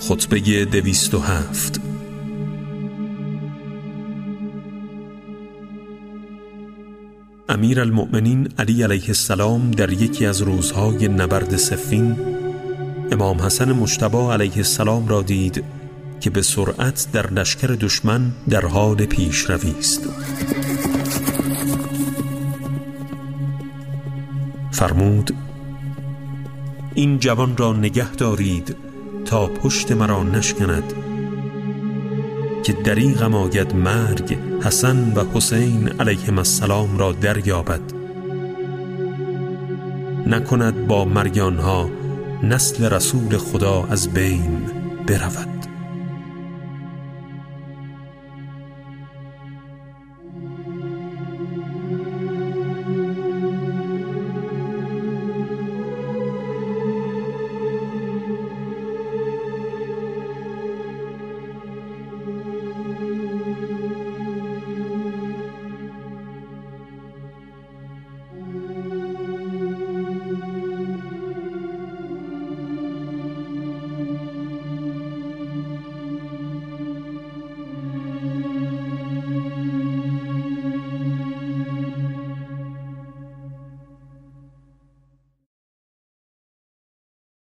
خطبه دویست و هفت. امیر المؤمنین علی علیه السلام در یکی از روزهای نبرد سفین امام حسن مجتبا علیه السلام را دید که به سرعت در لشکر دشمن در حال پیشروی است. فرمود این جوان را نگه دارید تا پشت مرا نشکند که دریغم آید مرگ حسن و حسین علیهم السلام را دریابد. نکند با مرگ آنها نسل رسول خدا از بین برود.